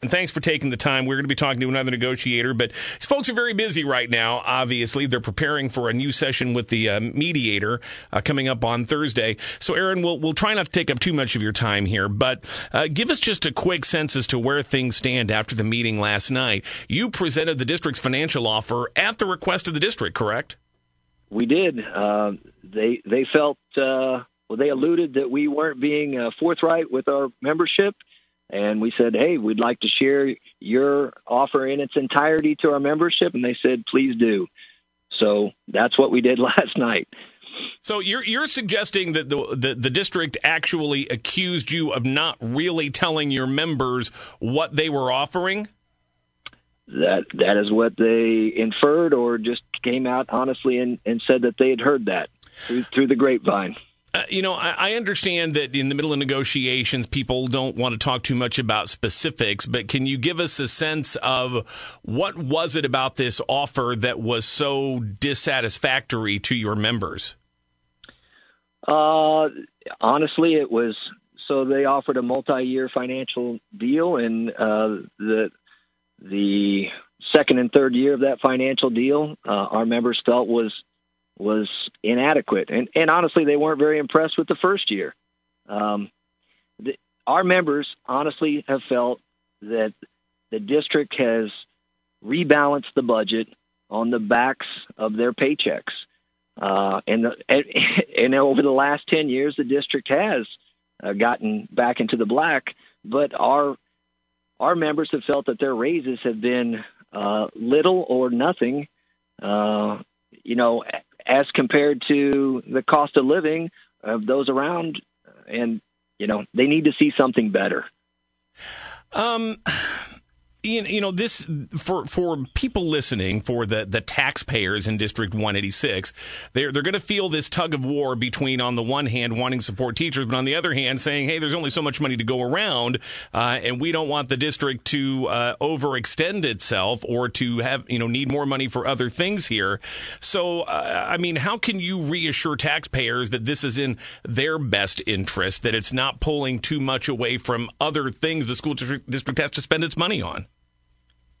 And thanks for taking the time. We're going to be talking to another negotiator, but these folks are very busy right now. Obviously, they're preparing for a new session with the uh, mediator uh, coming up on Thursday. So, Aaron, we'll we'll try not to take up too much of your time here, but uh, give us just a quick sense as to where things stand after the meeting last night. You presented the district's financial offer at the request of the district, correct? We did. Uh, they they felt uh, well. They alluded that we weren't being uh, forthright with our membership and we said, "Hey, we'd like to share your offer in its entirety to our membership," and they said, "Please do." So that's what we did last night. So you're you're suggesting that the, the, the district actually accused you of not really telling your members what they were offering. That that is what they inferred, or just came out honestly and, and said that they had heard that through, through the grapevine. Uh, you know, I, I, understand that in the middle of negotiations, people don't want to talk too much about specifics, but can you give us a sense of what was it about this offer that was so dissatisfactory to your members? Uh, honestly, it was so they offered a multi-year financial deal, and uh, the the second and third year of that financial deal, uh, our members felt was was inadequate. And, and honestly, they weren't very impressed with the first year. Um, the, our members honestly have felt that the district has rebalanced the budget on the backs of their paychecks. Uh, and, the, and, and over the last 10 years, the district has uh, gotten back into the black, but our, our members have felt that their raises have been uh, little or nothing, uh, you know, as compared to the cost of living of those around. And, you know, they need to see something better. Um, you know this for for people listening for the the taxpayers in district 186 they're they're going to feel this tug of war between on the one hand wanting to support teachers but on the other hand saying hey there's only so much money to go around uh, and we don't want the district to uh, overextend itself or to have you know need more money for other things here. So uh, i mean how can you reassure taxpayers that this is in their best interest that it's not pulling too much away from other things the school district, district has to spend its money on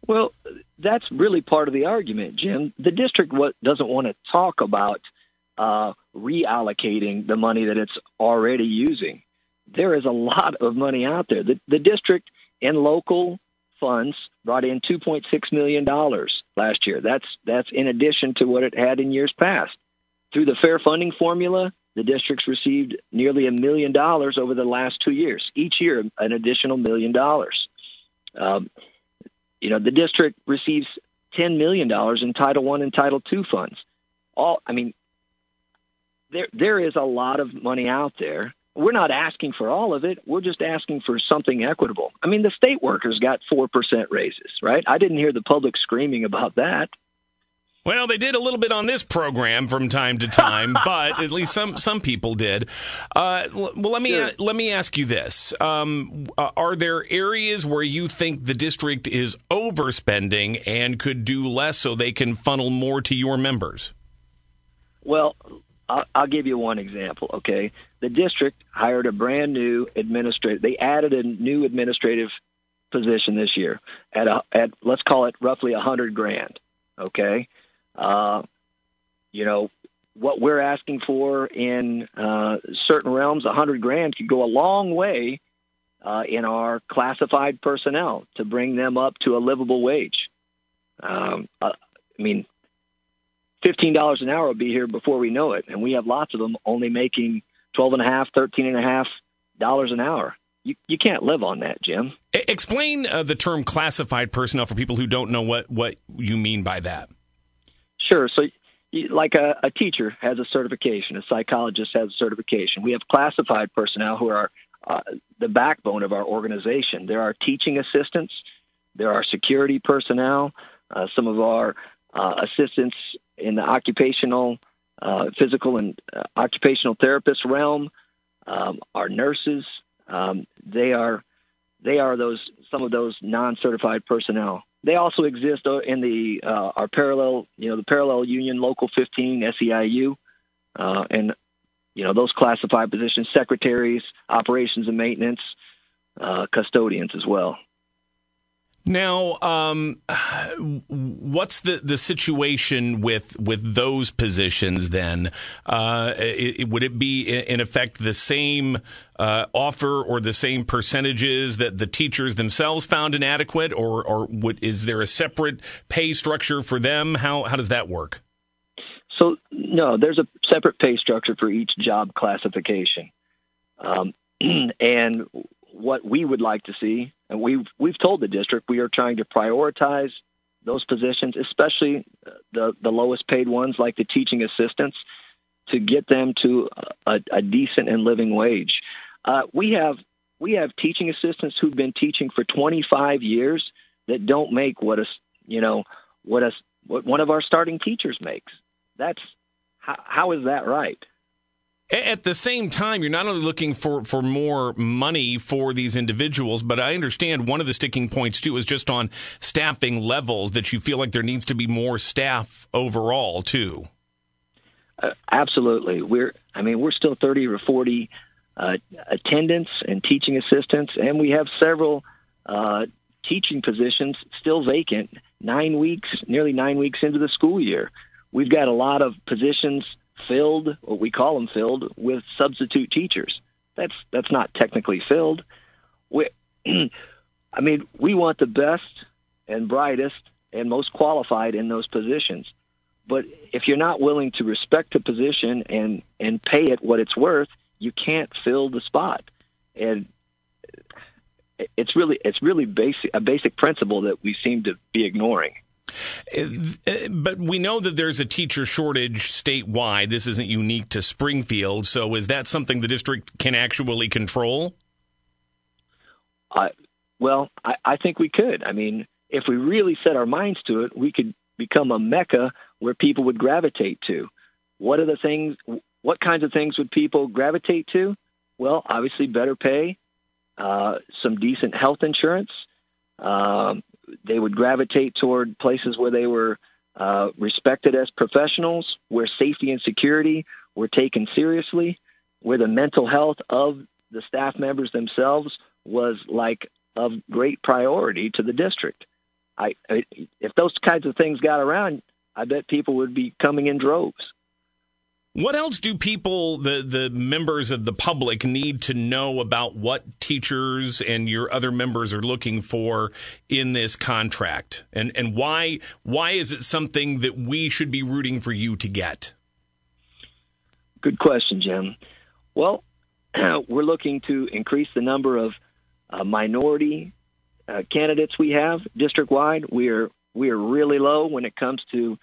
well, that's really part of the argument, Jim. The district doesn't want to talk about uh, reallocating the money that it's already using. There is a lot of money out there. The, the district and local funds brought in $2.6 million last year. That's, that's in addition to what it had in years past. Through the fair funding formula, the districts received nearly a million dollars over the last two years. Each year, an additional million dollars. Um, you know, the district receives $10 million in Title One and Title Two funds. All, I mean, there there is a lot of money out there. We're not asking for all of it. We're just asking for something equitable. I mean, the state workers got 4% raises, right? I didn't hear the public screaming about that. Well, they did a little bit on this program from time to time, but at least some some people did. Uh, well, let me sure. let me ask you this: um, uh, Are there areas where you think the district is overspending and could do less so they can funnel more to your members? Well, I'll, I'll give you one example. Okay, the district hired a brand new administrative. They added a new administrative position this year at a, at let's call it roughly a hundred grand. Okay uh, you know, what we're asking for in uh, certain realms, a hundred grand could go a long way uh, in our classified personnel to bring them up to a livable wage. Um, uh, I mean, fifteen dollars an hour will be here before we know it, and we have lots of them only making twelve and a half, thirteen and a half dollars an hour. You, you can't live on that, Jim. Explain uh, the term classified personnel for people who don't know what, what you mean by that. Sure. So, like a, a teacher has a certification, a psychologist has a certification. We have classified personnel who are uh, the backbone of our organization. There are teaching assistants, there are security personnel, uh, some of our uh, assistants in the occupational, uh, physical, and uh, occupational therapist realm, um, our nurses. Um, they are they are those some of those non-certified personnel. They also exist uh, in the uh, our parallel, you know, the parallel union, local 15 SEIU, uh, and you know those classified positions: secretaries, operations and maintenance, uh, custodians as well. Now, um, what's the, the situation with with those positions then? Uh, it, would it be in effect the same uh, offer or the same percentages that the teachers themselves found inadequate, or or would, is there a separate pay structure for them? How how does that work? So no, there's a separate pay structure for each job classification, um, and what we would like to see, and we've we've told the district we are trying to prioritize those positions, especially the the lowest paid ones like the teaching assistants, to get them to a, a decent and living wage. Uh, we have we have teaching assistants who've been teaching for 25 years that don't make what a you know what a what one of our starting teachers makes. That's how, how is that right? At the same time, you're not only looking for, for more money for these individuals, but I understand one of the sticking points too is just on staffing levels that you feel like there needs to be more staff overall too. Uh, absolutely, we're I mean we're still thirty or forty uh, attendants and teaching assistants, and we have several uh, teaching positions still vacant. Nine weeks, nearly nine weeks into the school year, we've got a lot of positions filled, what we call them filled, with substitute teachers. That's that's not technically filled. We, I mean, we want the best and brightest and most qualified in those positions. But if you're not willing to respect the position and and pay it what it's worth, you can't fill the spot. And it's really it's really basic a basic principle that we seem to be ignoring. But we know that there's a teacher shortage statewide. This isn't unique to Springfield. So is that something the district can actually control? Uh, well, I, I think we could. I mean, if we really set our minds to it, we could become a mecca where people would gravitate to. What are the things? What kinds of things would people gravitate to? Well, obviously, better pay, uh, some decent health insurance, um, they would gravitate toward places where they were uh, respected as professionals, where safety and security were taken seriously, where the mental health of the staff members themselves was like of great priority to the district. I, I, if those kinds of things got around, I bet people would be coming in droves. What else do people, the, the members of the public, need to know about what teachers and your other members are looking for in this contract? And, and why, why is it something that we should be rooting for you to get? Good question, Jim. Well, we're looking to increase the number of uh, minority uh, candidates we have district wide. We are we are really low when it comes to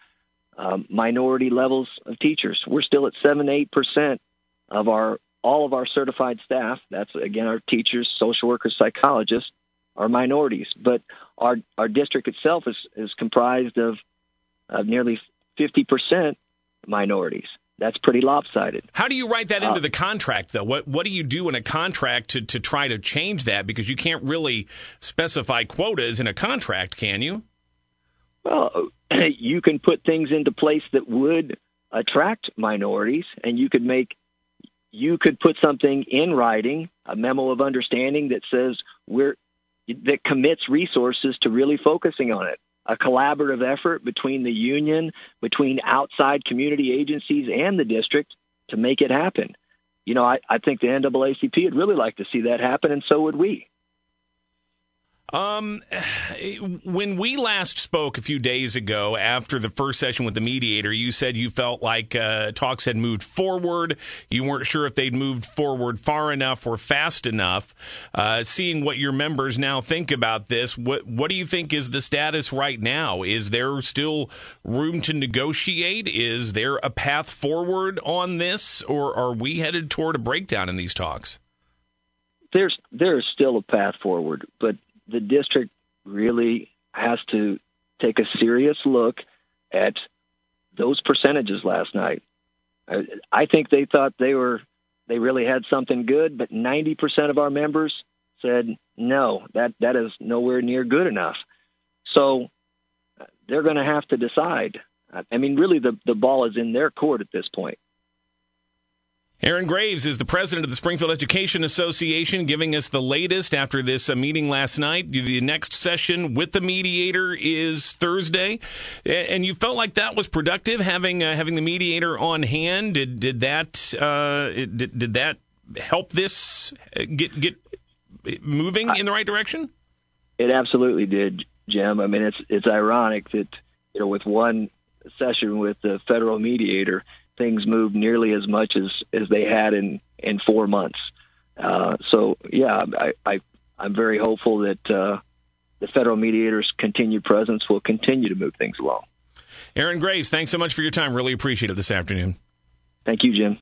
um, minority levels of teachers. We're still at seven, eight percent of our all of our certified staff. That's again our teachers, social workers, psychologists are minorities. But our our district itself is is comprised of of nearly fifty percent minorities. That's pretty lopsided. How do you write that into uh, the contract, though? What what do you do in a contract to, to try to change that? Because you can't really specify quotas in a contract, can you? Well, you can put things into place that would attract minorities, and you could make you could put something in writing, a memo of understanding that says we're that commits resources to really focusing on it. A collaborative effort between the union, between outside community agencies and the district to make it happen. You know, I, I think the NAACP would really like to see that happen, and so would we. Um, when we last spoke a few days ago after the first session with the mediator, you said you felt like uh, talks had moved forward. You weren't sure if they'd moved forward far enough or fast enough. Uh, seeing what your members now think about this, what what do you think is the status right now? Is there still room to negotiate? Is there a path forward on this, or are we headed toward a breakdown in these talks? There's there's still a path forward, but the district really has to take a serious look at those percentages last night. I, I think they thought they were they really had something good, but 90% of our members said no, that that is nowhere near good enough. So they're going to have to decide. I mean, really, the the ball is in their court at this point. Aaron Graves is the president of the Springfield Education Association, giving us the latest after this uh, meeting last night. The next session with the mediator is Thursday, and you felt like that was productive having uh, having the mediator on hand. Did did that uh, did, did that help this uh, get get moving in the right direction? It absolutely did, Jim. I mean, it's it's ironic that you know with one session with the federal mediator things moved nearly as much as as they had in in four months. Uh, so yeah, I, I I'm very hopeful that uh, the federal mediator's continued presence will continue to move things along. Aaron Graves, thanks so much for your time. Really appreciate it this afternoon. Thank you, Jim.